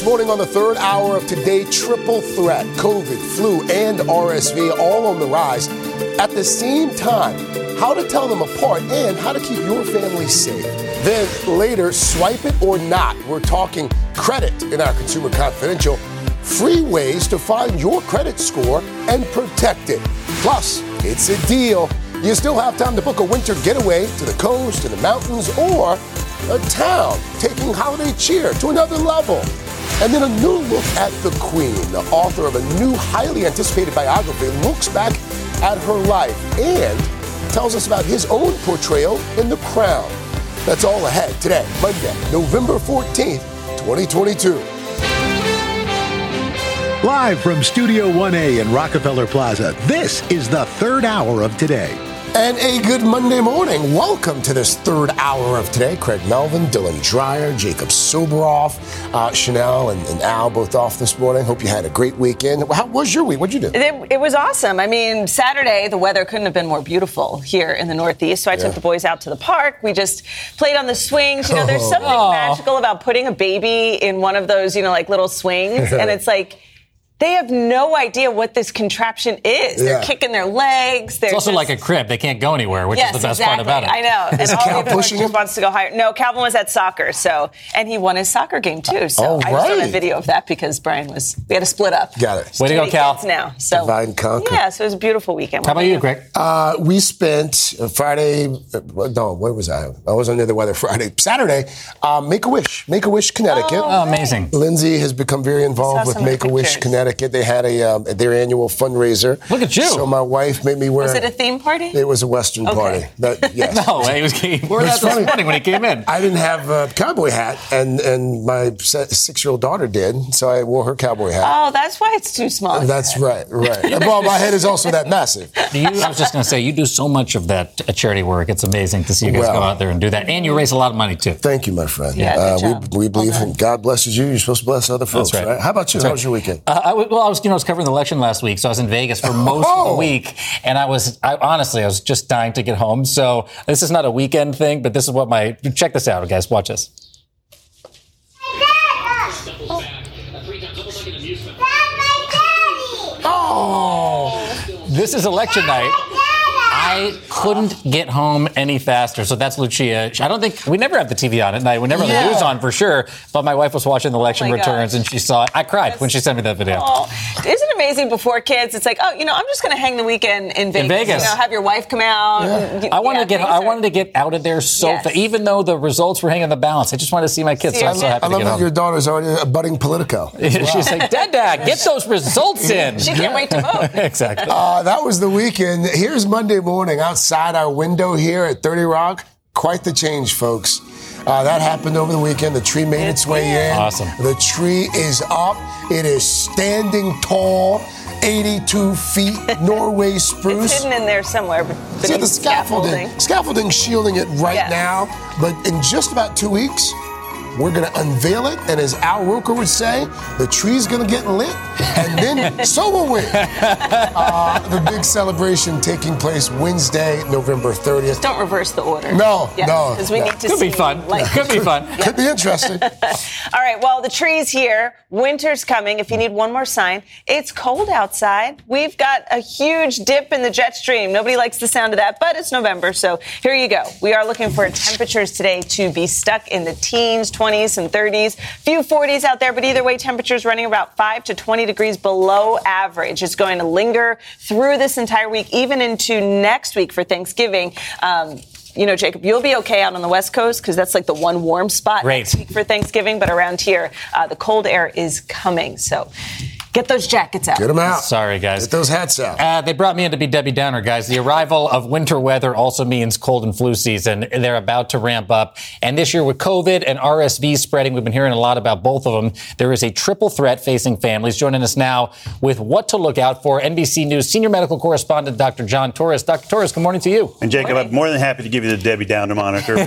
This morning on the third hour of today, triple threat COVID, flu, and RSV all on the rise. At the same time, how to tell them apart and how to keep your family safe. Then later, swipe it or not. We're talking credit in our Consumer Confidential. Free ways to find your credit score and protect it. Plus, it's a deal. You still have time to book a winter getaway to the coast, to the mountains, or a town, taking holiday cheer to another level. And then a new look at the Queen. The author of a new, highly anticipated biography looks back at her life and tells us about his own portrayal in The Crown. That's all ahead today, Monday, November 14th, 2022. Live from Studio 1A in Rockefeller Plaza, this is the third hour of today. And a good Monday morning. Welcome to this third hour of today. Craig Melvin, Dylan Dreyer, Jacob Soboroff, uh, Sheinelle, and, and, Al both off this morning. Hope you had a great weekend. How was your week? What'd you do? It, it was awesome. I mean, Saturday, the weather couldn't have been more beautiful here in the Northeast. So I yeah. took the boys out to the park. We just played on the swings. You know, there's something oh. magical about putting a baby in one of those, you know, like little swings. and it's like, they have no idea what this contraption is. Yeah. They're kicking their legs. They're it's also just... like a crib. They can't go anywhere, which yes, is the best exactly. part about it. I know. and all the pushing him? wants to go higher. No, Calvin was at soccer, so and he won his soccer game too. So oh, I right. just a video of that because Brian was we had to split up. Got it. Way to go, Cal. Now, so divide conquer. Yeah, so it was a beautiful weekend. How about you, Greg? Uh, we spent uh, Friday. Uh, no, where was I? I was under the weather Friday. Saturday, uh, Make a Wish, Make a Wish, Connecticut. Oh, oh amazing. Lindsay has become very involved with Make a Wish, Connecticut. They had a um, their annual fundraiser. Look at you. So my wife made me wear. Was it a theme party? It was a Western okay. party. That, yes. no, he was. He wore that this morning when he came in. I didn't have a cowboy hat, and and my six-year-old daughter did, so I wore her cowboy hat. Oh, that's why it's too small. That's right, right. well, my head is also that massive. You, I was just going to say, you do so much of that charity work. It's amazing to see you guys well, go out there and do that, and you raise a lot of money too. Thank you, my friend. Yeah, uh, we, we believe well God blesses you. You're supposed to bless other folks, right. right. How about you? That's How was your weekend? Uh, I, well, I was, you know, I was covering the election last week, so I was in Vegas for most oh. of the oh. week, and I was, I, honestly, I was just dying to get home. So this is not a weekend thing, but this is what my check this out, guys. Watch this. Oh, this is election night. I couldn't get home any faster. So that's Lucia. I don't think we never have the TV on at night. We never have yeah. the news on for sure. But my wife was watching the election oh returns gosh. and she saw it. I cried when she sent me that video. Oh, isn't it amazing before kids? It's like, oh, you know, I'm just going to hang the weekend in Vegas. In Vegas. You know, have your wife come out. Yeah. And, I wanted yeah, to get. I wanted to get out of there so yes. fast. Even though the results were hanging the balance, I just wanted to see my kids. See so I'm so happy I love that your daughter's already a budding Politico. She's like, Dad, Dad, get those results in. She can't wait to vote. exactly. Uh, that was the weekend. Here's Monday morning outside our window here at 30 Rock. Quite the change, folks. Uh, that happened over the weekend. The tree made its way in. Awesome. The tree is up. It is standing tall. 82 feet Norway spruce. It's hidden in there somewhere. See the scaffolding. Scaffolding, scaffolding shielding it right yes. now. But in just about two weeks, we're going to unveil it, and as Al Roker would say, the tree's going to get lit, and then so will we. Uh, the big celebration taking place Wednesday, November 30th. Just don't reverse the order. No, yes, no. Because we no. need to Could see. be fun. Like, Could be fun. Yeah. Could be interesting. All right. Well, the tree's here. Winter's coming. If you need one more sign, it's cold outside. We've got a huge dip in the jet stream. Nobody likes the sound of that, but it's November, so here you go. We are looking for temperatures today to be stuck in the teens, 20s, and 30s. Few 40s out there, but either way, temperatures running about 5 to 20 degrees below average. It's going to linger through this entire week, even into next week for Thanksgiving. Um, you know, Jacob, you'll be okay out on the West Coast because that's like the one warm spot Great. for Thanksgiving. But around here, uh, the cold air is coming. So Get those jackets out. Get them out. Sorry, guys. Get those hats out. Uh, they brought me in to be Debbie Downer, guys. The arrival of winter weather also means cold and flu season. They're about to ramp up. And this year with COVID and RSV spreading, we've been hearing a lot about both of them. There is a triple threat facing families. Joining us now with what to look out for, NBC News senior medical correspondent Dr. John Torres. Dr. Torres, good morning to you. And Jacob, I'm more than happy to give you the Debbie Downer moniker. I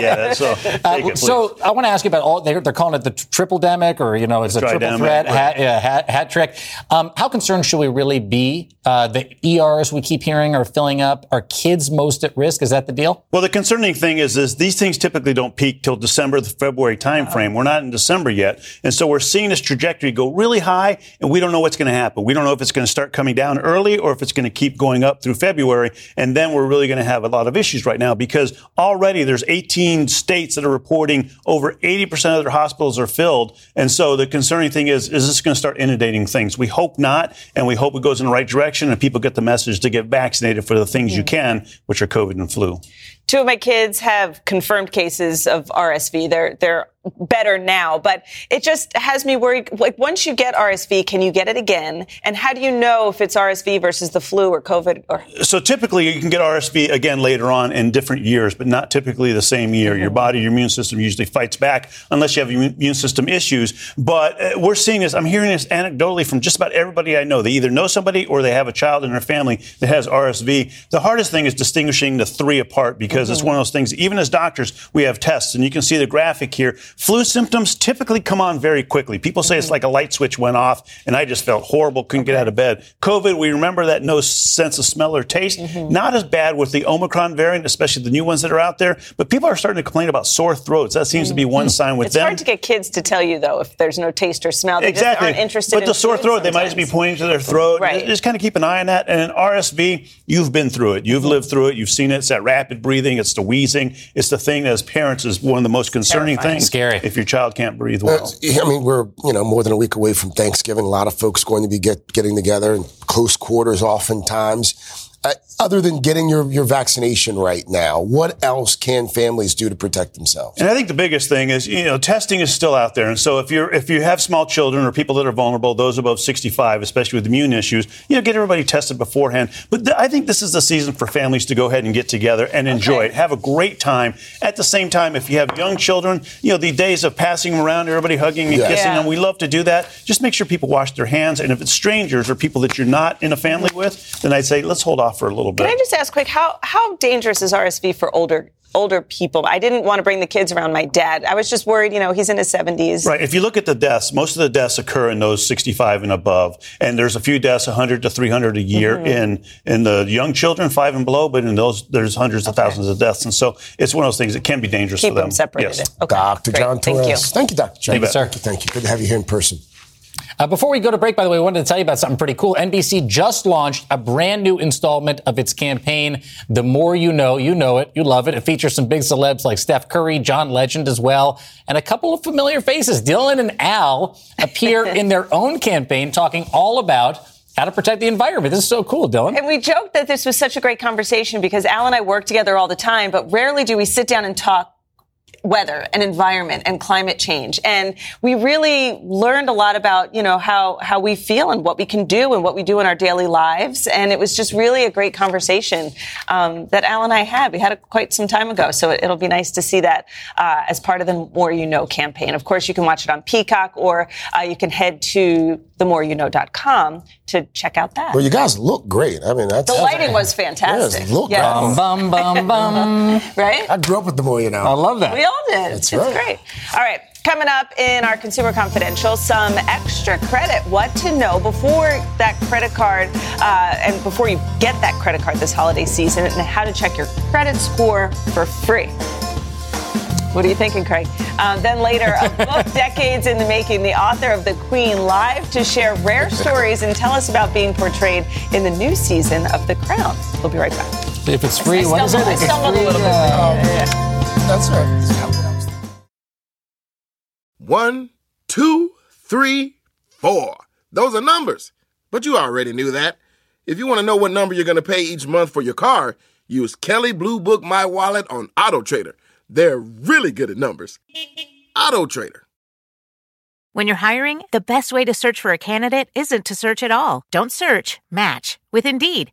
get it. So, take it, so I want to ask you about all. They're, they're calling it the tripledemic, or you know, it's a triple threat right. hat, yeah, hat, hat trick. Um, how concerned should we really be? Uh, the ERs we keep hearing are filling up. Are kids most at risk? Is that the deal? Well, the concerning thing is, is these things typically don't peak till December, the February timeframe. We're not in December yet. And so we're seeing this trajectory go really high, and we don't know what's going to happen. We don't know if it's going to start coming down early or if it's going to keep going up through February. And then we're really going to have a lot of issues right now because already there's 18 states that are reporting over 80% of their hospitals are filled. And so the concerning thing is, is this going to start inundating things? We hope not, and we hope it goes in the right direction and people get the message to get vaccinated for the things you can, which are COVID and flu. Two of my kids have confirmed cases of RSV. They're they're better now, but it just has me worried. Like once you get RSV, can you get it again? And how do you know if it's RSV versus the flu or COVID? Or So typically you can get RSV again later on in different years, but not typically the same year. Your body, your immune system usually fights back unless you have immune system issues. But uh, we're seeing this, I'm hearing this anecdotally from just about everybody I know. They either know somebody or they have a child in their family that has RSV. The hardest thing is distinguishing the three apart because it's one of those things, even as doctors, we have tests and you can see the graphic here. Flu symptoms typically come on very quickly. People say it's mm-hmm. like a light switch went off and I just felt horrible, couldn't get out of bed. COVID, we remember that no sense of smell or taste. Mm-hmm. Not as bad with the Omicron variant, especially the new ones that are out there, but people are starting to complain about sore throats. That seems to be one mm-hmm. sign with it's them. It's hard to get kids to tell you though if there's no taste or smell. They Exactly. just aren't interested. but in the sore food throat, they might just be pointing to their throat. Right. Just kind of keep an eye on that. And in RSV, you've been through it. You've lived through it. You've seen it. It's that rapid breathing. It's the wheezing. It's the thing that as parents is one of the most concerning Terrifying. things. Scary. If your child can't breathe uh, well. I mean, we're you know more than a week away from Thanksgiving. A lot of folks going to be get, getting together in close quarters, oftentimes. Uh, other than getting your, your vaccination right now, what else can families do to protect themselves? And I think the biggest thing is, you know, testing is still out there. And so if you're if you have small children or people that are vulnerable, those above 65, especially with immune issues, you know, get everybody tested beforehand. But th- I think this is the season for families to go ahead and get together and enjoy it, have a great time. At the same time, if you have young children, you know, the days of passing them around, everybody hugging and Yeah. kissing Yeah. them, we love to do that. Just make sure people wash their hands. And if it's strangers or people that you're not in a family with, then I'd say let's hold off for a little bit. Can I just ask quick, how, how dangerous is RSV for older older people? I didn't want to bring the kids around my dad. I was just worried, you know, he's in his 70s. Right. If you look at the deaths, most of the deaths occur in those 65 and above, and there's a few deaths, 100 to 300 a year Mm-hmm. in in the young children, five and below. But in those, there's hundreds of thousands of deaths, and so it's one of those things that can be dangerous Keep for them. them separated. Yes. Okay. Dr. Great. John Thank Torres. you. Thank you, Dr. John. Thank you, sir. Thank you. Good to have you here in person. Uh, before we go to break, by the way, I wanted to tell you about something pretty cool. NBC just launched a brand new installment of its campaign, The More You Know. You know it. You love it. It features some big celebs like Steph Curry, John Legend as well, and a couple of familiar faces. Dylan and Al appear in their own campaign talking all about how to protect the environment. This is so cool, Dylan. And we joked that this was such a great conversation because Al and I work together all the time, but rarely do we sit down and talk weather and environment and climate change. And we really learned a lot about, you know, how, how we feel and what we can do and what we do in our daily lives. And it was just really a great conversation, um, that Al and I had. We had it quite some time ago. So it, will be nice to see that, uh, as part of the More You Know campaign. Of course, you can watch it on Peacock or, uh, you can head to themoreyouknow.com to check out that. Well, you guys look great. I mean, that's the lighting was fantastic. Yes, look Yeah. great. Bum, bum, bum. Right? I grew up with the more you know. I love that. We all did. That's it's right. great. All right. Coming up in our Consumer Confidential, some extra credit. What to know before that credit card uh, and before you get that credit card this holiday season, and how to check your credit score for free. What are you thinking, Craig? Um, then later, a book decades in the making. The author of The Queen live to share rare stories and tell us about being portrayed in the new season of The Crown. We'll be right back. If it's free, I what is it? stumbled- I If it's stumbled a free, little bit. uh, That's right. One, two, three, four. Those are numbers. But you already knew that. If you want to know what number you're going to pay each month for your car, use Kelley Blue Book My Wallet on Auto Trader. They're really good at numbers. Auto Trader. When you're hiring, the best way to search for a candidate isn't to search at all. Don't search, match with Indeed.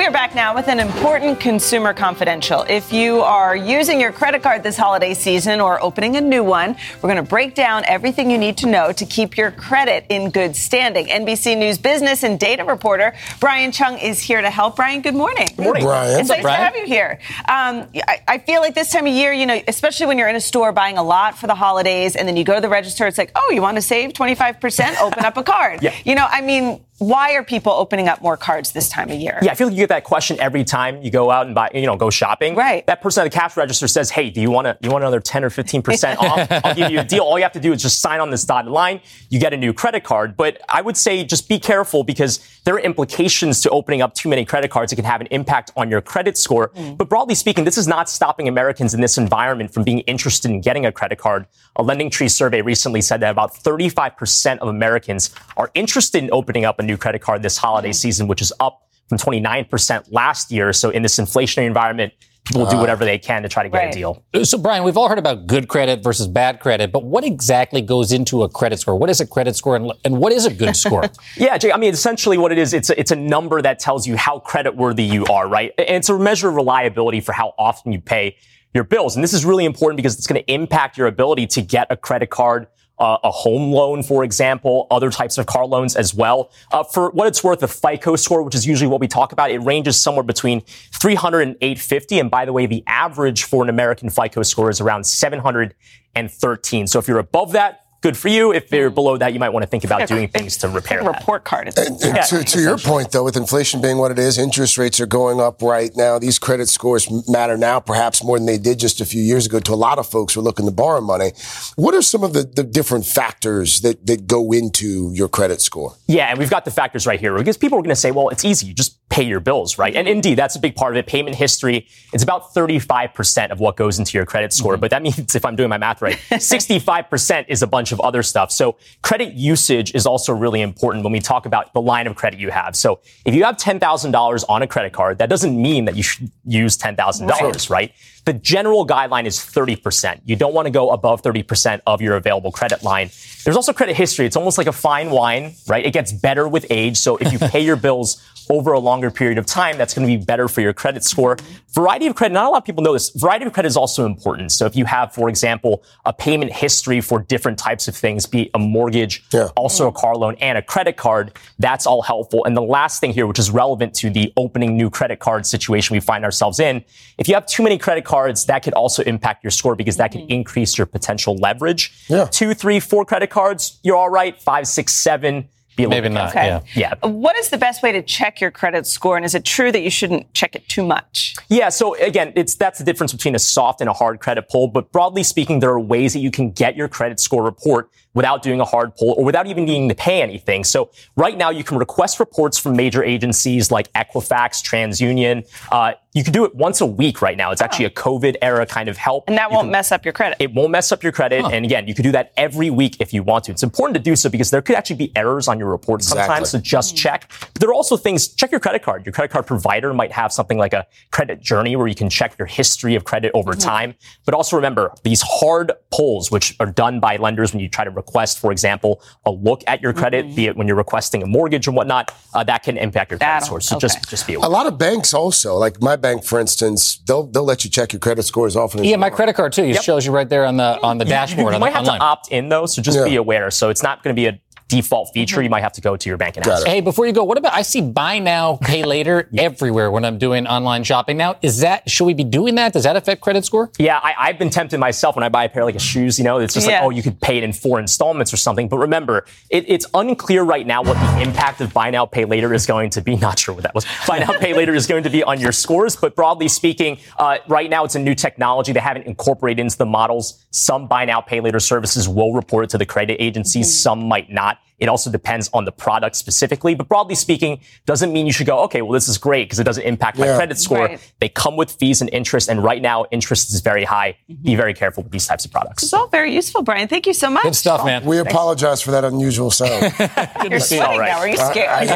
We are back now with an important consumer confidential. If you are using your credit card this holiday season or opening a new one, we're going to break down everything you need to know to keep your credit in good standing. NBC News business and data reporter Brian Cheung is here to help. Brian, good morning. Good morning, Brian. It's nice to have you here. Um, I, I feel like this time of year, you know, especially when you're in a store buying a lot for the holidays and then you go to the register, it's like, oh, you want to save 25%? Open up a card. Yeah. You know, I mean, why are people opening up more cards this time of year? Yeah, I feel like you get that question every time you go out and buy, you know, go shopping. Right. That person at the cash register says, "Hey, do you want to you want another 10 or 15 percent off? I'll give you a deal. All you have to do is just sign on this dotted line. You get a new credit card." But I would say just be careful because there are implications to opening up too many credit cards. It can have an impact on your credit score. Mm. But broadly speaking, this is not stopping Americans in this environment from being interested in getting a credit card. A LendingTree survey recently said that about 35 percent of Americans are interested in opening up a new credit card this holiday season, which is up from 29% last year. So in this inflationary environment, people will do uh, whatever they can to try to get Right. a deal. So, Brian, we've all heard about good credit versus bad credit, but what exactly goes into a credit score? What is a credit score and, and what is a good score? Yeah, Jay, I mean, essentially what it is, it's a, it's a number that tells you how creditworthy you are, right? And it's a measure of reliability for how often you pay your bills. And this is really important because it's going to impact your ability to get a credit card, uh, a home loan, for example, other types of car loans as well. Uh, for what it's worth, the FICO score, which is usually what we talk about, it ranges somewhere between 300 and 850. And by the way, the average for an American FICO score is around 713. So if you're above that, good for you. If you're mm. below that, you might want to think about doing things to repair a that. report card. It's uh, And Yeah, to, to your point, though, with inflation being what it is, interest rates are going up right now. These credit scores matter now, perhaps more than they did just a few years ago to a lot of folks who are looking to borrow money. What are some of the, the different factors that, that go into your credit score? Yeah, and we've got the factors right here because people are going to say, well, it's easy. You just pay your bills, right? And indeed, that's a big part of it. Payment history, it's about 35% of what goes into your credit score. Mm-hmm. But that means if I'm doing my math right, 65% is a bunch of other stuff. So credit usage is also really important when we talk about the line of credit you have. So if you have $10,000 on a credit card, that doesn't mean that you should use $10,000, right? The general guideline is 30%. You don't want to go above 30% of your available credit line. There's also credit history. It's almost like a fine wine, right? It gets better with age. So if you pay your bills over a longer period of time, that's going to be better for your credit score. Variety of credit, not a lot of people know this. Variety of credit is also important. So if you have, for example, a payment history for different types of things, be it a mortgage, Yeah. also a car loan and a credit card, that's all helpful. And the last thing here, which is relevant to the opening new credit card situation we find ourselves in, if you have too many credit cards, that could also impact your score because that could mm-hmm. increase your potential leverage. Yeah. Two, three, four credit cards, you're all right. Five, six, seven, be a little Maybe bit not. careful. Yeah. Yeah. What is the best way to check your credit score? And is it true that you shouldn't check it too much? Yeah, so again, it's that's the difference between a soft and a hard credit pull. But broadly speaking, there are ways that you can get your credit score report without doing a hard pull or without even needing to pay anything. So right now, you can request reports from major agencies like Equifax, TransUnion. Uh, you can do it once a week right now. It's actually a COVID era kind of help. And that You won't can- mess up your credit. it won't mess up your credit. And again, you could do that every week if you want to. It's important to do so because there could actually be errors on your report sometimes. So just check. But there are also things, check your credit card. Your credit card provider might have something like a credit journey where you can check your history of credit over time. But also remember these hard pulls, which are done by lenders when you try to request, for example, a look at your credit, be it when you're requesting a mortgage or whatnot, uh, that can impact your credit That'll- score. So okay. just, just be aware. A lot of banks also, like my, bank, for instance, they'll they'll let you check your credit score as often as Yeah, you my want. credit card too. It shows you right there on the on the You- you- dashboard You, on might the, have online. to opt in though, so just Yeah. be aware. So it's not going to be a default feature. You might have to go to your bank and ask. Hey, before you go, what about I see buy now, pay later everywhere when I'm doing online shopping now. Is that should we be doing that? Does that affect credit score? Yeah, I, I've been tempted myself when I buy a pair like of shoes. You know, it's just Yeah. like, oh, you could pay it in four installments or something. But remember, it, it's unclear right now what the impact of buy now, pay later is going to be. Not sure what that was. Buy now, pay later is going to be on your scores. But broadly speaking, uh, right now it's a new technology they haven't incorporated into the models. Some buy now, pay later services will report it to the credit agencies. Some might not. It also depends on the product specifically. But broadly speaking, doesn't mean you should go, okay, well, this is great because it doesn't impact my credit score. Right. They come with fees and interest, and right now interest is very high. Be very careful with these types of products. It's all very useful, Brian. Thank you so much. Good stuff, man. We apologize for that unusual sound. You're sweating all right. now. Are you scared?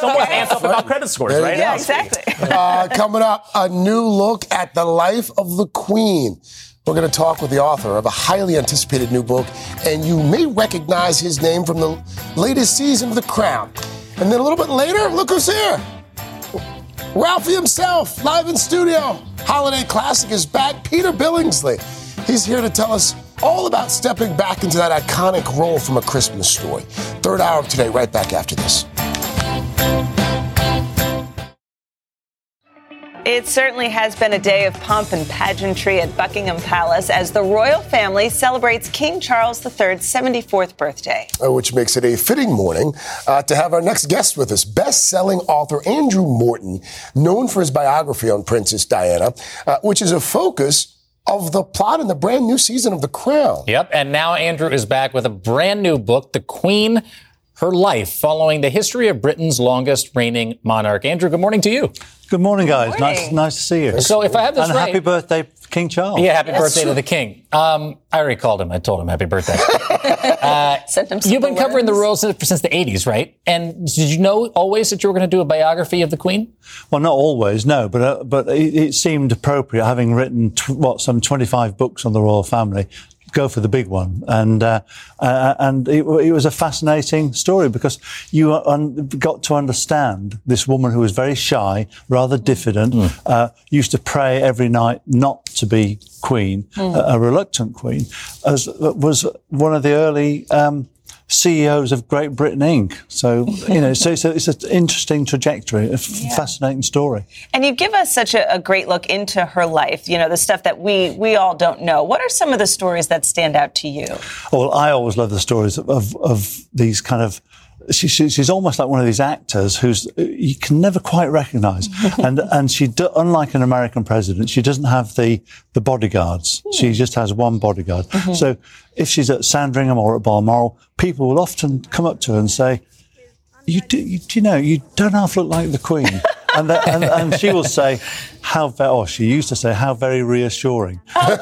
Someone's amped up about credit scores, There right? go. yeah, exactly. uh, coming up, a new look at the life of the Queen. We're going to talk with the author of a highly anticipated new book, and you may recognize his name from the latest season of The Crown. And then a little bit later, look who's here. Ralphie himself, live in studio. Holiday Classic is back. Peter Billingsley. He's here to tell us all about stepping back into that iconic role from A Christmas Story. Third hour of today, right back after this. It certainly has been a day of pomp and pageantry at Buckingham Palace as the royal family celebrates King Charles III's 74th birthday. uh, which makes it a fitting morning uh, to have our next guest with us, best-selling author Andrew Morton, known for his biography on Princess Diana, uh, which is a focus of the plot in the brand new season of The Crown. Yep. And now Andrew is back with a brand new book, The Queen, Her Life, following the history of Britain's longest reigning monarch. Andrew, good morning to you. Good morning, guys. morning. Nice, nice to see you. So if I have this and right- happy birthday, King Charles. Yeah, happy birthday to the king. Um, I already called him. I told him happy birthday. Sent him some You've been covering the balloons. royals since, since the 80s, right? And did you know always that you were going to do a biography of the queen? Well, not always, no, but uh, but it, it seemed appropriate, having written t- what some 25 books on the royal family. Go for the big one, and uh, uh, and it, it was a fascinating story because you un- got to understand this woman who was very shy, rather diffident, uh, used to pray every night not to be queen, a, a reluctant queen, as was one of the early. Um, CEOs of Great Britain Inc. So you know, so it's, a, it's an interesting trajectory, a f- fascinating story. And you give us such a, a great look into her life, you know, the stuff that we, we all don't know. What are some of the stories that stand out to you? Well, I always love the stories of of, of these kind of. She, she, she's almost like one of these actors who's you can never quite recognise, and and she do, unlike an American president, she doesn't have the the bodyguards. Hmm. She just has one bodyguard. Mm-hmm. So if she's at Sandringham or at Balmoral, people will often come up to her and say, "You do, you, do you know you don't half look like the Queen." And, the, and, and she will say, "How very," or she used to say, "How very reassuring." and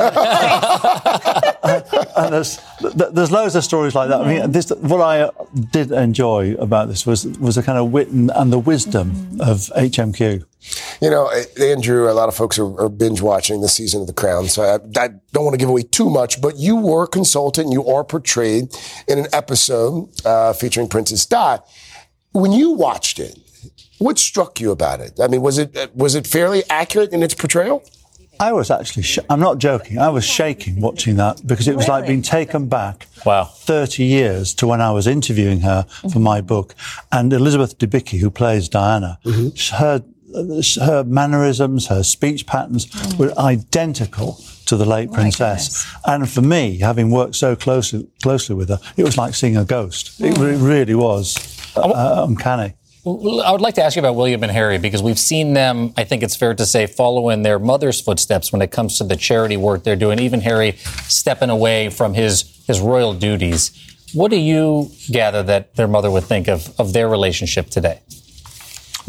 there's there's loads of stories like that. I mean, this what I uh, did enjoy about this was was the kind of wit and, and the wisdom of HMQ. You know, Andrew, a lot of folks are, are binge watching this season of The Crown, so I, I don't want to give away too much, but you were a consultant, you are portrayed in an episode uh, featuring Princess Di. When you watched it, what struck you about it? I mean, was it was it fairly accurate in its portrayal? I was actually, sh- I'm not joking, I was shaking watching that because it was like being taken back Wow. 30 years to when I was interviewing her for mm-hmm. my book. And Elizabeth Debicki, who plays Diana, mm-hmm. her, her mannerisms, her speech patterns mm. were identical to the late oh princess. And for me, having worked so closely, closely with her, it was like seeing a ghost. It mm. re- really was uh, uncanny. I would like to ask you about William and Harry because we've seen them, I think it's fair to say, follow in their mother's footsteps when it comes to the charity work they're doing, even Harry stepping away from his, his royal duties. What do you gather that their mother would think of, of their relationship today?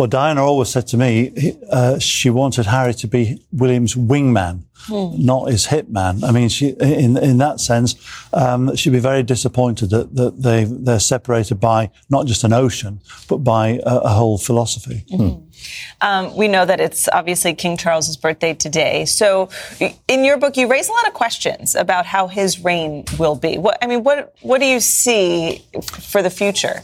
Well, Diana always said to me uh, she wanted Harry to be William's wingman, not his hitman. I mean, she, in in that sense, um, she'd be very disappointed that, that they they're separated by not just an ocean, but by a, a whole philosophy. Um, we know that it's obviously King Charles's birthday today. So, in your book, you raise a lot of questions about how his reign will be. What I mean, what what do you see for the future?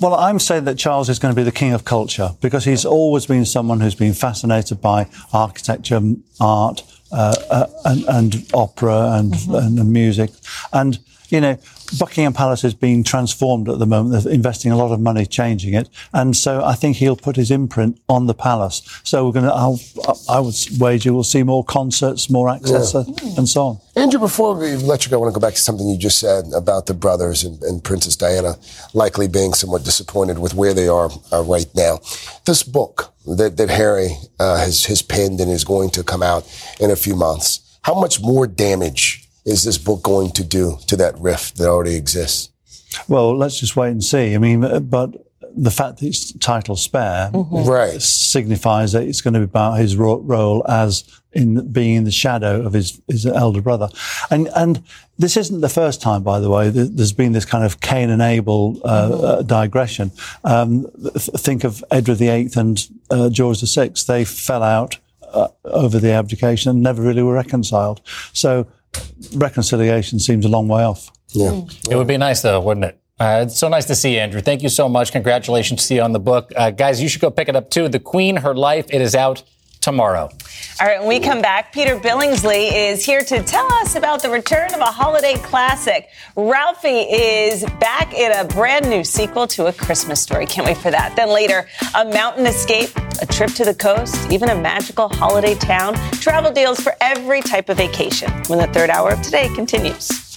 Well, I'm saying that Charles is going to be the king of culture because he's always been someone who's been fascinated by architecture, art, uh, uh, and, and, opera and, mm-hmm. and, music. And, you know, Buckingham Palace is being transformed at the moment. They're investing a lot of money changing it. And so I think he'll put his imprint on the palace. So we're going to, I'll, would wager we'll see more concerts, more access, yeah. Uh, and so on. Andrew, before we let you go, I want to go back to something you just said about the brothers and, and Princess Diana likely being somewhat disappointed with where they are uh, right now. This book that, that Harry uh, has, has penned and is going to come out in a few months, how much more damage is this book going to do to that rift that already exists? Well, let's just wait and see. I mean, uh, but the fact that it's titled Spare mm-hmm. right. signifies that it's going to be about his ro- role as in being in the shadow of his, his elder brother. And, and this isn't the first time, by the way, there's been this kind of Cain and Abel uh, mm-hmm. uh, digression. Um, th- think of Edward VIII and uh, George VI. They fell out uh, over the abdication and never really were reconciled. So reconciliation seems a long way off. Yeah. It would be nice, though, wouldn't it? Uh, it's so nice to see you, Andrew. Thank you so much. Congratulations to you on the book. Uh, guys, you should go pick it up too. The Queen, Her Life. It is out tomorrow. All right, when we come back, Peter Billingsley is here to tell us about the return of a holiday classic. Ralphie is back in a brand new sequel to A Christmas Story. Can't wait for that. Then later, a mountain escape, a trip to the coast, even a magical holiday town. Travel deals for every type of vacation when the third hour of today continues.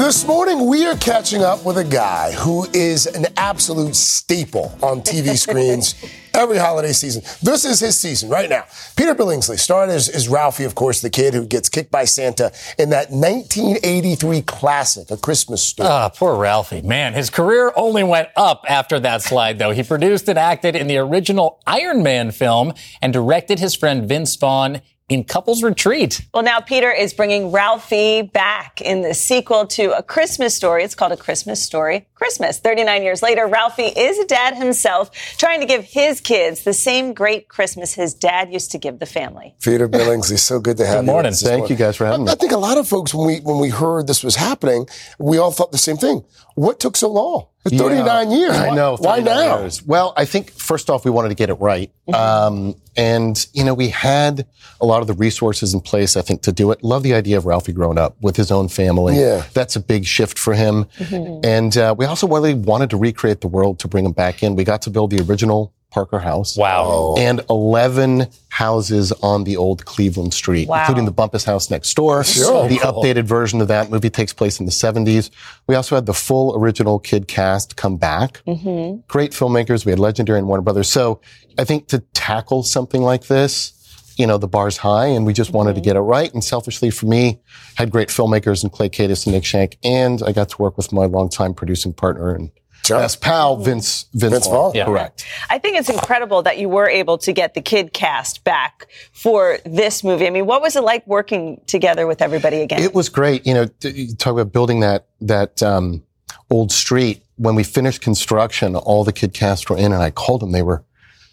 This morning, we are catching up with a guy who is an absolute staple on TV screens every holiday season. This is his season right now. Peter Billingsley starred as, as Ralphie, of course, the kid who gets kicked by Santa in that 1983 classic, A Christmas Story. Ah, poor Ralphie. Man, his career only went up after that slide, though. He produced and acted in the original Iron Man film and directed his friend Vince Vaughn in Couples Retreat. Well, now Peter is bringing Ralphie back in the sequel to A Christmas Story. It's called A Christmas Story Christmas. 39 years later, Ralphie is a dad himself, trying to give his kids the same great Christmas his dad used to give the family. Peter Billingsley, so good to have good you. Morning. Thank morning. you guys for having me. I think a lot of folks, when we when we heard this was happening, we all thought the same thing. What took so long? 39 yeah, years. I know. Why now? Years. Well, I think first off, we wanted to get it right. Mm-hmm. Um, and, you know, we had a lot of the resources in place, I think, to do it. Love the idea of Ralphie growing up with his own family. Yeah. That's a big shift for him. Mm-hmm. And uh, we also really wanted to recreate the world to bring them back in. We got to build the original Parker House. Wow. And 11 houses on the old Cleveland Street, wow. including the Bumpus House next door. Sure. The cool. updated version of that movie takes place in the 70s. We also had the full original kid cast come back. Mm-hmm. Great filmmakers. We had Legendary and Warner Brothers. So I think to tackle something like this, you know, the bar's high and we just wanted mm-hmm. to get it right. And selfishly for me, had great filmmakers in Clay Kaytis and Nick Schenk. And I got to work with my longtime producing partner and Best pal, Vince Vince, Vince Vaughn. Yeah. Correct. I think it's incredible that you were able to get the kid cast back for this movie. I mean, what was it like working together with everybody again? It was great. You know, you talk about building that that um, old street. When we finished construction, all the kid cast were in, and I called them. They were,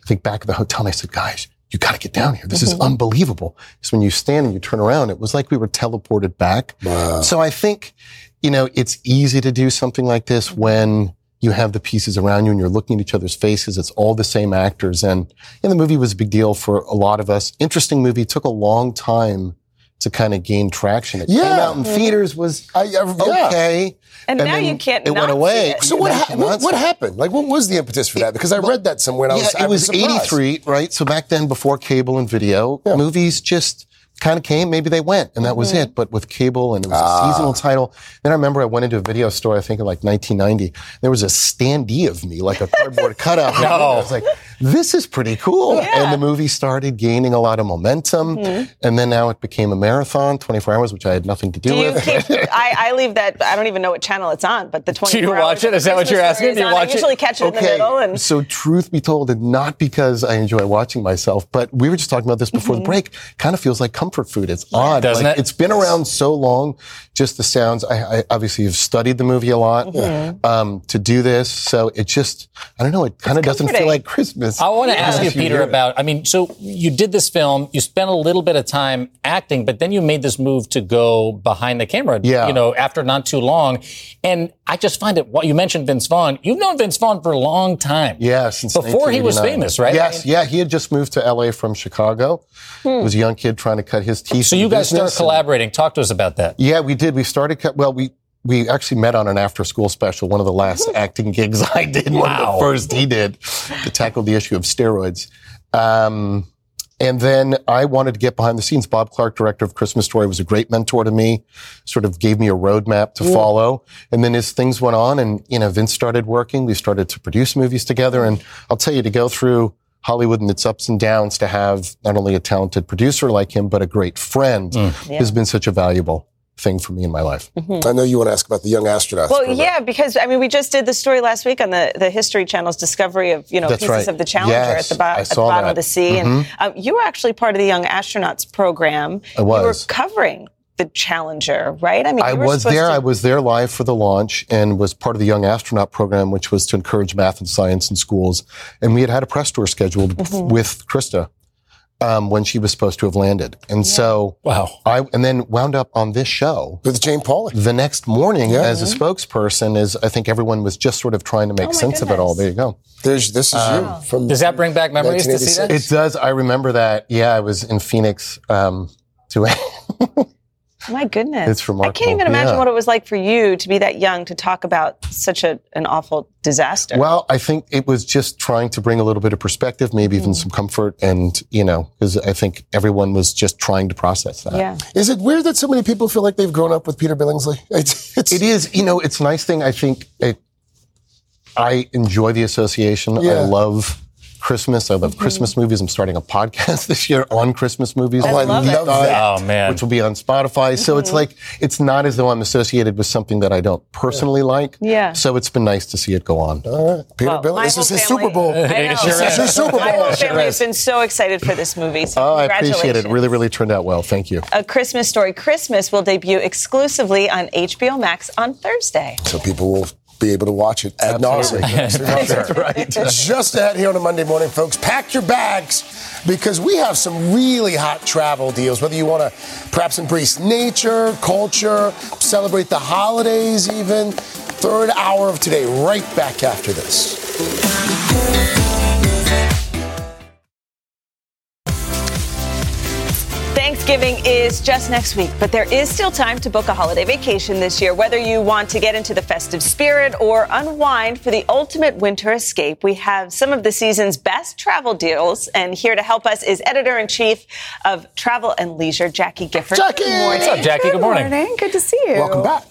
I think, back at the hotel. And I said, "Guys, you got to get down here. This mm-hmm. is unbelievable." Because when you stand and you turn around, it was like we were teleported back. Wow. So I think, you know, it's easy to do something like this when you have the pieces around you and you're looking at each other's faces. It's all the same actors. And, and the movie was a big deal for a lot of us. Interesting movie. Took a long time to kind of gain traction. It yeah. came out in theaters, was I, I, okay. And, and now you can't. It went away. It. So what, ha- what, what, happened? Like, what was the impetus for that? Because I read that somewhere. And yeah, I was, it was, was 83, right? So back then, before cable and video, yeah. movies just kind of came, maybe they went, and that was mm-hmm. it. But with cable and it was ah. a seasonal title. Then I remember I went into a video store, I think in like 1990. There was a standee of me, like a cardboard cutout. no. I was like, this is pretty cool. Yeah. And the movie started gaining a lot of momentum. Mm-hmm. And then now it became a marathon, 24 hours, which I had nothing to do, do with. Keep, I, I, leave that, I don't even know what channel it's on, but the 24 Do you watch it? Is that what you're asking? Do you watch I usually catch it okay. in the middle. And... So truth be told, and not because I enjoy watching myself, but we were just talking about this before mm-hmm. the break. Kind of feels like comfort food. It's odd. Doesn't like, it? It's been around so long. Just the sounds. I, I obviously have studied the movie a lot Mm-hmm. um, to do this, so it just I don't know. It kind of doesn't feel like Christmas. I want to ask you, Peter, hear it. about. I mean, so you did this film, you spent a little bit of time acting, but then you made this move to go behind the camera. Yeah. You know, after not too long, and I just find it. What you mentioned, Vince Vaughn. You've known Vince Vaughn for a long time. Yeah, before he was famous, right? Yes, yeah, he had just moved to LA from Chicago. He was a young kid trying to cut his teeth. Hmm. So you guys start business and- collaborating. Talk to us about that. Yeah, we did. We started. Well, we we actually met on an after school special. One of the last acting gigs I did. One of Wow. the first he did to tackle the issue of steroids. Um, and then I wanted to get behind the scenes. Bob Clark, director of Christmas Story, was a great mentor to me. Sort of gave me a roadmap to follow. And then as things went on, and you know, Vince started working. We started to produce movies together. And I'll tell you, to go through Hollywood and its ups and downs, to have not only a talented producer like him, but a great friend, has been such a valuable thing for me in my life. I know you want to ask about the young astronauts. Well, program. yeah, because I mean, we just did the story last week on the, the History Channel's discovery of you know That's pieces right. of the Challenger Yes, at the, bo- at the bottom that. of the sea, and um, you were actually part of the Young Astronauts program. I was. You were covering the Challenger, right? I mean, I were was there. to- I was there live for the launch and was part of the Young Astronaut Program, which was to encourage math and science in schools. And we had had a press tour scheduled Mm-hmm. with Christa um, when she was supposed to have landed. And so Wow. I and then wound up on this show with Jane Pauley. the next morning Yeah. as a spokesperson. Is I think everyone was just sort of trying to make Oh my sense of it all. There you go. There's this is you from. Does that bring back memories to see that? It does. I remember that. Yeah, I was in Phoenix. Um, to My goodness, It's remarkable. I can't even imagine yeah. what it was like for you to be that young to talk about such a, an awful disaster. Well, I think it was just trying to bring a little bit of perspective, maybe Mm. even some comfort, and you know, because I think everyone was just trying to process that. yeah. Is it weird that so many people feel like they've grown up with Peter Billingsley? It's, it's, It is, you know, it's a nice thing. I think it, I enjoy the association. Yeah. I love Christmas. I love mm-hmm. Christmas movies. I'm starting a podcast this year on Christmas movies. Oh, I love love, it. that. Oh man. Which will be on Spotify. So it's mm-hmm. like, it's not as though I'm associated with something that I don't personally like. Yeah. So it's been nice to see it go on. All right, Peter Well, Billingsley. my This is his family- Super Bowl. This is his Super My Bowl. whole family has been so excited for this movie. So Oh, I appreciate it. Really, really turned out well. Thank you. A Christmas Story Christmas will debut exclusively on HBO Max on Thursday. So people will be able to watch it ad nauseum. That's right. Just ahead here on a Monday morning, folks, pack your bags because we have some really hot travel deals. Whether you want to perhaps embrace nature, culture, celebrate the holidays, even. Third hour of today, right back after this. Thanksgiving is just next week, but there is still time to book a holiday vacation this year. Whether you want to get into the festive spirit or unwind for the ultimate winter escape, we have some of the season's best travel deals. And here to help us is editor in chief of Travel and Leisure, Jacqui Gifford. Jacqui! Good morning. What's up, Jacqui? Good morning. Good to see you. Welcome back.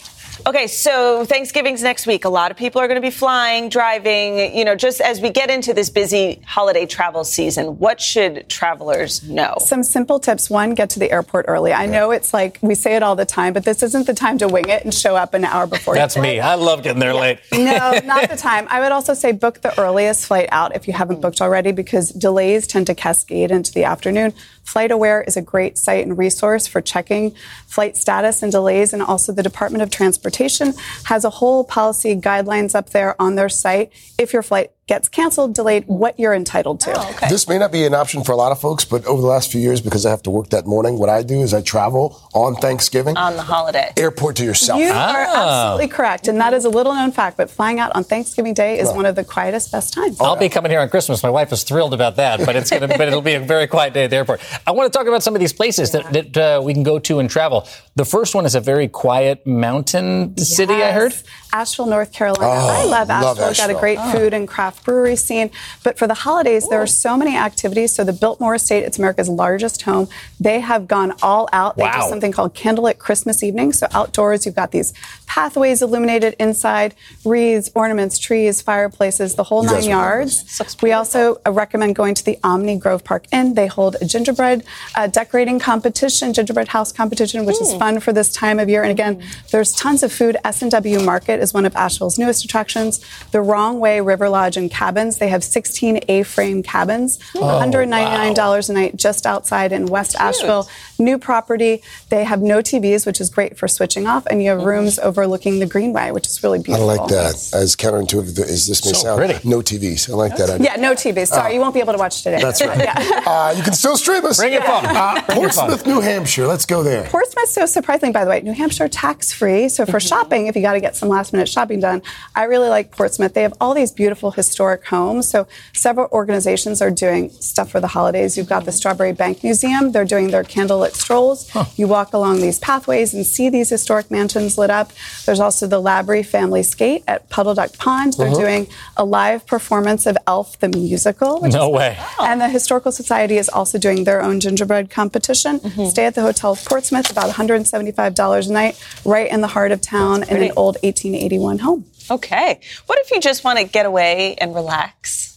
Okay, so Thanksgiving's next week. A lot of people are going to be flying, driving. You know, just as we get into this busy holiday travel season, what should travelers know? Some simple tips. One, get to the airport early. I know it's like we say it all the time, but this isn't the time to wing it and show up an hour before. That's me. I love getting there late. no, not the time. I would also say book the earliest flight out if you haven't booked already because delays tend to cascade into the afternoon. FlightAware is a great site and resource for checking flight status and delays. And also, the Department of Transportation has a whole policy guidelines up there on their site. If your flight gets canceled, delayed, what you're entitled to. This may not be an option for a lot of folks, but over the last few years, because I have to work that morning, what I do is I travel on Thanksgiving. On the holiday. Airport to yourself. You are absolutely correct. And that is a little known fact, but flying out on Thanksgiving Day is one of the quietest, best times. I'll be coming here on Christmas. My wife is thrilled about that, but it's gonna, but it'll be a very quiet day at the airport. I want to talk about some of these places that, that uh, we can go to and travel. The first one is a very quiet mountain city. I heard. Asheville, North Carolina. Oh, I love Asheville. love Got a Asheville. great food and craft brewery scene. But for the holidays, there are so many activities. So the Biltmore Estate, it's America's largest home. They have gone all out. They Wow. do something called Candlelit Christmas Evening. So outdoors, you've got these pathways illuminated inside, wreaths, ornaments, trees, fireplaces, the whole nine guys would love yards. We also uh, recommend going to the Omni Grove Park Inn. They hold a gingerbread uh, decorating competition, gingerbread house competition, which is fun for this time of year. And again, there's tons of food. S&W Market is one of Asheville's newest attractions. The Wrong Way River Lodge and in cabins. They have 16 A-frame cabins, Oh, $199 a night just outside in West Asheville. New property. They have no TVs, which is great for switching off, and you have rooms overlooking the Greenway, which is really beautiful. I like that. As counterintuitive as this may So sound, pretty. no TVs. I like that idea. Yeah, no TVs. Sorry, Oh. you won't be able to watch today. That's right. yeah. Uh, you can still stream us. Bring your phone. Uh, Bring your phone. Portsmouth, New Hampshire. Let's go there. Portsmouth, so surprisingly, by the way, New Hampshire tax free. So for shopping, if you got to get some last minute shopping done, I really like Portsmouth. They have all these beautiful historic homes. So several organizations are doing stuff for the holidays. You've got the Strawbery Banke Museum. They're doing their candlelit strolls. You walk along these pathways and see these historic mansions lit up. There's also the Labrie Family Skate at Puddle Dock Pond. They're Uh-huh. doing a live performance of Elf the musical. which No way. And the Historical Society is also doing their own gingerbread competition. Stay at the Hotel of Portsmouth, about $175 a night, right in the heart of town in an old 1881 home. Okay. What if you just want to get away and relax?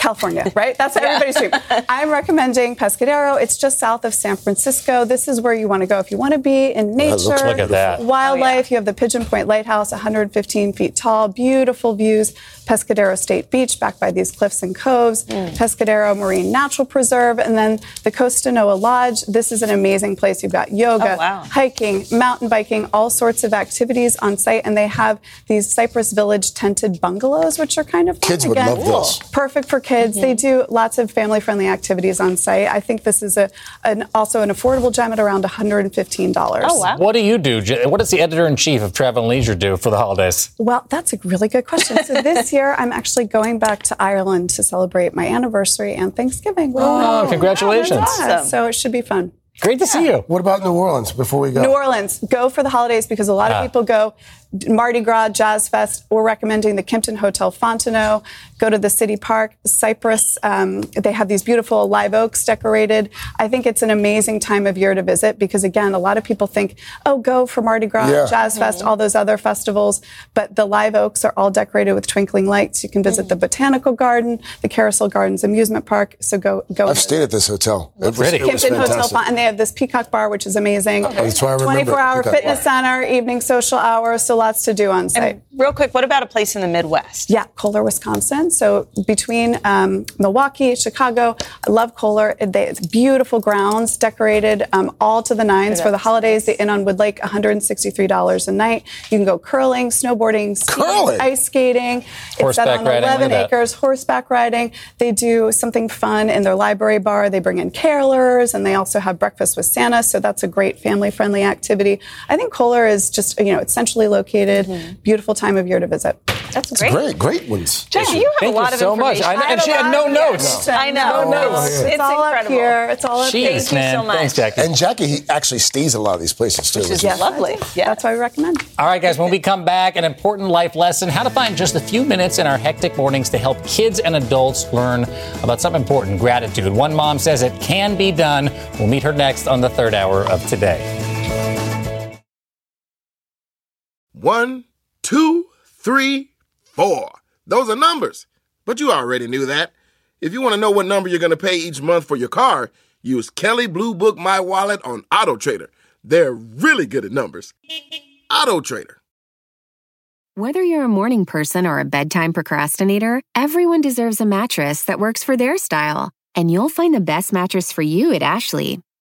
California, right? That's what everybody's dream. I'm recommending Pescadero. It's just south of San Francisco. This is where you want to go if you want to be in That nature, looks- Look at that. wildlife. Oh, you have the Pigeon Point Lighthouse, 115 feet tall, beautiful views. Pescadero State Beach, backed by these cliffs and coves. Hmm. Pescadero Marine Natural Preserve, and then the Costanoa Lodge. This is an amazing place. You've got yoga, Oh, wow. hiking, mountain biking, all sorts of activities on site, and they have these Cypress Village tented bungalows, which are kind of fun. Kids would Again, love this. Perfect for kids. They do lots of family-friendly activities on site. I think this is a an, also an affordable gem at around $115. Oh, wow. What do you do? What does the editor in chief of Travel and Leisure do for the holidays? Well, that's a really good question. So this year, I'm actually going back to Ireland to celebrate my anniversary and Thanksgiving. Oh, congratulations. Yeah, so it should be fun. Great to see you. What about New Orleans before we go? New Orleans, go for the holidays because a lot of Ah. people go. Mardi Gras, Jazz Fest. We're recommending the Kimpton Hotel Fontenot. Go to the City Park, Cypress. Um, they have these beautiful live oaks decorated. I think it's an amazing time of year to visit because, again, a lot of people think, oh, go for Mardi Gras, Yeah. Jazz Fest, all those other festivals. But the live oaks are all decorated with twinkling lights. You can visit the Botanical Garden, the Carousel Gardens Amusement Park. So go, go. I've stayed at this hotel. It was, it was Kimpton Hotel, fantastic. And they have this Peacock Bar, which is amazing. That's why I remember 24 hour Peacock fitness Bar. center, evening social hours, so lots to do on site. real quick, what about a place in the Midwest? Yeah, Kohler, Wisconsin. So between um, Milwaukee, Chicago, I love Kohler. They- It's beautiful grounds, decorated um, all to the nines for the holidays. The Inn on Wood Lake, $163 a night. You can go curling, snowboarding, skiing, Curling? ice skating. it's set Horseback on riding, look 11 that. acres, horseback riding. They do something fun in their library bar. They bring in carolers, and they also have breakfast with Santa. So that's a great family-friendly activity. I think Kohler is just you know it's centrally located, Mm-hmm. beautiful time of year to visit. That's It's great, great ones. Jacqui, you have Thank a lot you of so much. information. I know- and she had no notes. I know. No notes. It's, It's it's all up incredible. here. It's all up here. Jeez, Thank you so much. Thanks, Jacqui. And Jacqui he actually stays at a lot of these places too. Which is which lovely. Yeah. That's why we recommend. All right, guys, when we come back, an important life lesson how to find just a few minutes in our hectic mornings to help kids and adults learn about something important gratitude. One mom says it can be done. We'll meet her next on the third hour of today. One, two, three, four. Those are numbers. But you already knew that. If you want to know what number you're going to pay each month for your car, use Kelley Blue Book My Wallet on Auto Trader. They're really good at numbers. Auto Trader. Whether you're a morning person or a bedtime procrastinator, everyone deserves a mattress that works for their style. And you'll find the best mattress for you at Ashley.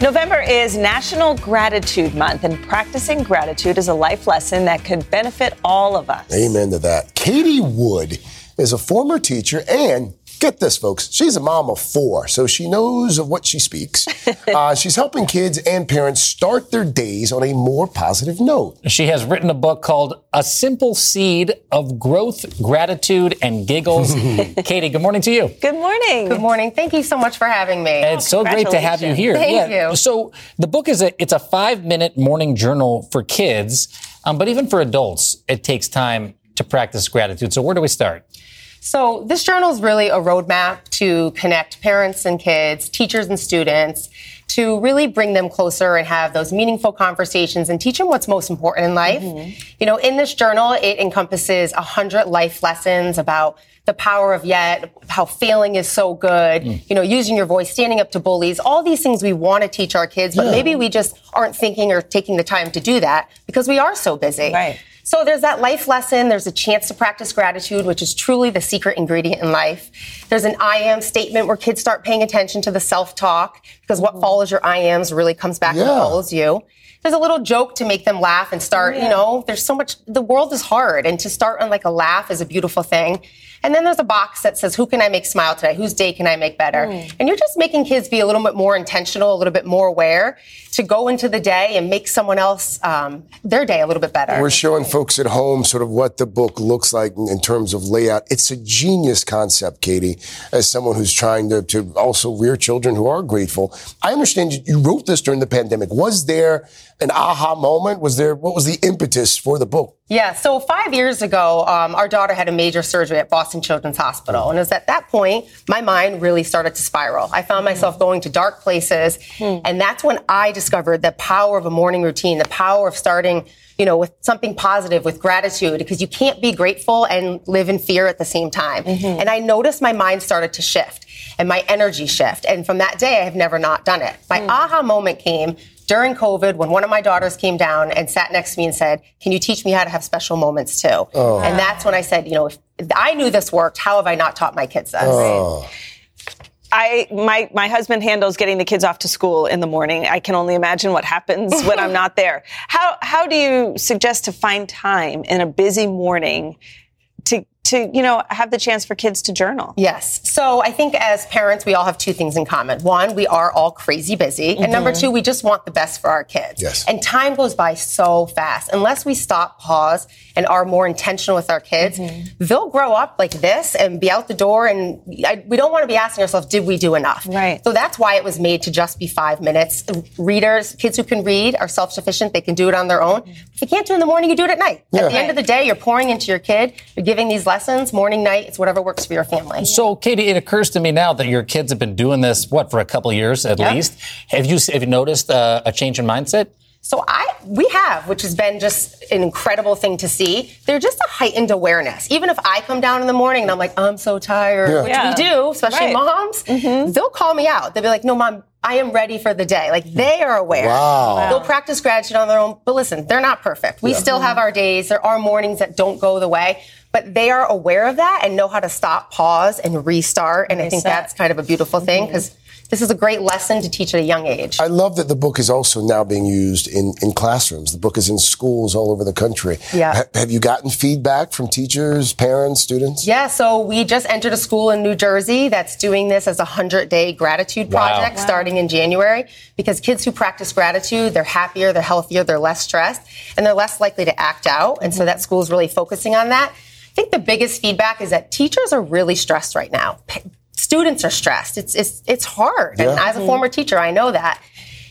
November is National Gratitude Month, and practicing gratitude is a life lesson that could benefit all of us. Amen to that. Katie Wood is a former teacher and get this, folks, she's a mom of four, so she knows of what she speaks. uh, she's helping kids and parents start their days on a more positive note. She has written a book called A Simple Seed of Growth, Gratitude, and Giggles. Katie, good morning to you. Good morning. Good morning. Thank you so much for having me. It's so great to have you here. Thank yeah. you. So the book is a it's a five minute morning journal for kids, um, but even for adults, it takes time to practice gratitude. So where do we start? So this journal is really a roadmap to connect parents and kids, teachers and students, to really bring them closer and have those meaningful conversations and teach them what's most important in life. Mm-hmm. You know, in this journal, it encompasses a hundred life lessons about the power of yet, how failing is so good, mm. you know, using your voice, standing up to bullies, all these things we want to teach our kids, but Yeah. maybe we just aren't thinking or taking the time to do that because we are so busy. Right. So there's that life lesson. There's a chance to practice gratitude, which is truly the secret ingredient in life. There's an I am statement where kids start paying attention to the self talk because what mm. follows your I ams really comes back and follows you. There's a little joke to make them laugh and start, oh, you know, there's so much, the world is hard and to start on like a laugh is a beautiful thing. And then there's a box that says, who can I make smile today? Whose day can I make better? And you're just making kids be a little bit more intentional, a little bit more aware to go into the day and make someone else, um, their day a little bit better. We're showing folks at home sort of what the book looks like in, in terms of layout. It's a genius concept, Katie, as someone who's trying to, to also rear children who are grateful. I understand you- you wrote this during the pandemic. Was there an aha moment? Was there, what was the impetus for the book? Yeah, so five years ago, um, our daughter had a major surgery at Boston Children's Hospital. And it was at that point, my mind really started to spiral. I found hmm. myself going to dark places. Hmm. And that's when I discovered the power of a morning routine, the power of starting, you know, with something positive, with gratitude, because you can't be grateful and live in fear at the same time. Mm-hmm. And I noticed my mind started to shift and my energy shift. And from that day, I have never not done it. My hmm. aha moment came during COVID when one of my daughters came down and sat next to me and said, Can you teach me how to have special moments too? Oh. And that's when I said, You know, if I knew this worked, how have I not taught my kids this? Oh. I my my husband handles getting the kids off to school in the morning. I can only imagine what happens when I'm not there. How how do you suggest to find time in a busy morning to to you know have the chance for kids to journal? Yes. So I think as parents, we all have two things in common. One, we are all crazy busy. And number Mm-hmm. two, we just want the best for our kids. Yes. And time goes by so fast. Unless we stop, pause, and are more intentional with our kids, Mm-hmm. they'll grow up like this and be out the door. And I, we don't want to be asking ourselves, did we do enough? Right. So that's why it was made to just be five minutes. Readers, kids who can read are self sufficient. They can do it on their own. If you can't do it in the morning, you do it at night. Yeah. At the end of the day, you're pouring into your kid. You're giving these lessons morning, night. It's whatever works for your family. So, Katie, it occurs to me now that your kids have been doing this, what, for a couple of years at Yeah. least. Have you have you noticed uh, a change in mindset? So I we have, which has been just an incredible thing to see. They're just a heightened awareness. Even if I come down in the morning and I'm like, I'm so tired, Yeah. which Yeah. we do, especially Right. moms, they'll call me out. They'll be like, No, mom, I am ready for the day. Like they are aware. Wow. Wow. They'll practice gratitude on their own. But listen, they're not perfect. We Yeah. still have our days. There are mornings that don't go the way. But they are aware of that and know how to stop, pause, and restart. And I think that's kind of a beautiful thing mm-hmm. because this is a great lesson to teach at a young age. I love that the book is also now being used in, in classrooms. The book is in schools all over the country. Yeah. Ha- have you gotten feedback from teachers, parents, students? Yeah, so we just entered a school in New Jersey that's doing this as a 100 day gratitude Wow. project Wow. starting in January because kids who practice gratitude, they're happier, they're healthier, they're less stressed, and they're less likely to act out. And so mm-hmm. that school is really focusing on that. I think the biggest feedback is that teachers are really stressed right now. P- students are stressed. It's, it's, it's hard. And as a former teacher, I know that.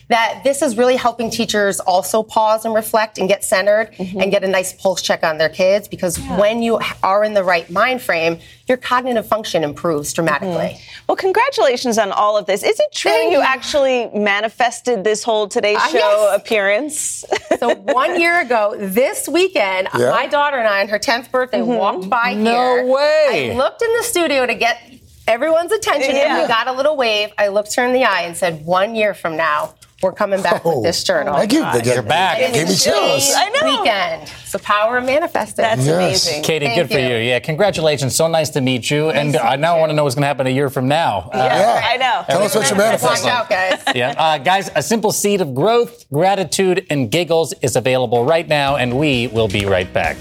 That this is really helping teachers also pause and reflect and get centered mm-hmm. and get a nice pulse check on their kids because when you are in the right mind frame, your cognitive function improves dramatically. Mm-hmm. Well, congratulations on all of this. Is it true Thank you you. actually manifested this whole Today Uh, Show yes. appearance? So one year ago, this weekend, Yeah. my daughter and I on her 10th birthday mm-hmm. walked by No here. No way. I looked in the studio to get everyone's attention and we got a little wave. I looked her in the eye and said, one year from now, we're coming back with this journal. Thank you. That- You're back. that Gave me chills. I know. Weekend. It's the power of manifesting. That's Yes. amazing. Katie, Thank good for you. you. Yeah, congratulations. So nice to meet you. and I now want to know what's going to happen a year from now. Uh, Yeah, I know. Tell us what you're manifesting. Watch manifesting. out, guys. yeah. Uh, guys, a simple seed of growth, gratitude, and giggles is available right now, and we will be right back.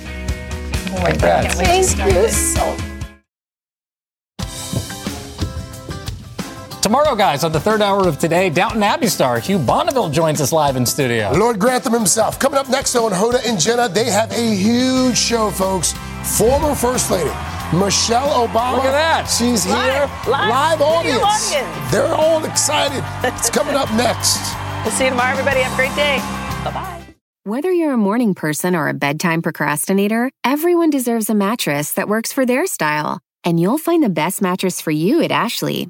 Congrats. Thank you so Tomorrow, guys, on the third hour of today, Downton Abbey star Hugh Bonneville joins us live in studio. Lord Grantham himself. Coming up next, though, on Hoda and Jenna, they have a huge show, folks. Former First Lady Michelle Obama. Look at that. She's here. Live, live live audience. audience. They're all excited. It's coming up next. We'll see you tomorrow, everybody. Have a great day. Bye bye. Whether you're a morning person or a bedtime procrastinator, everyone deserves a mattress that works for their style. and you'll find the best mattress for you at Ashley.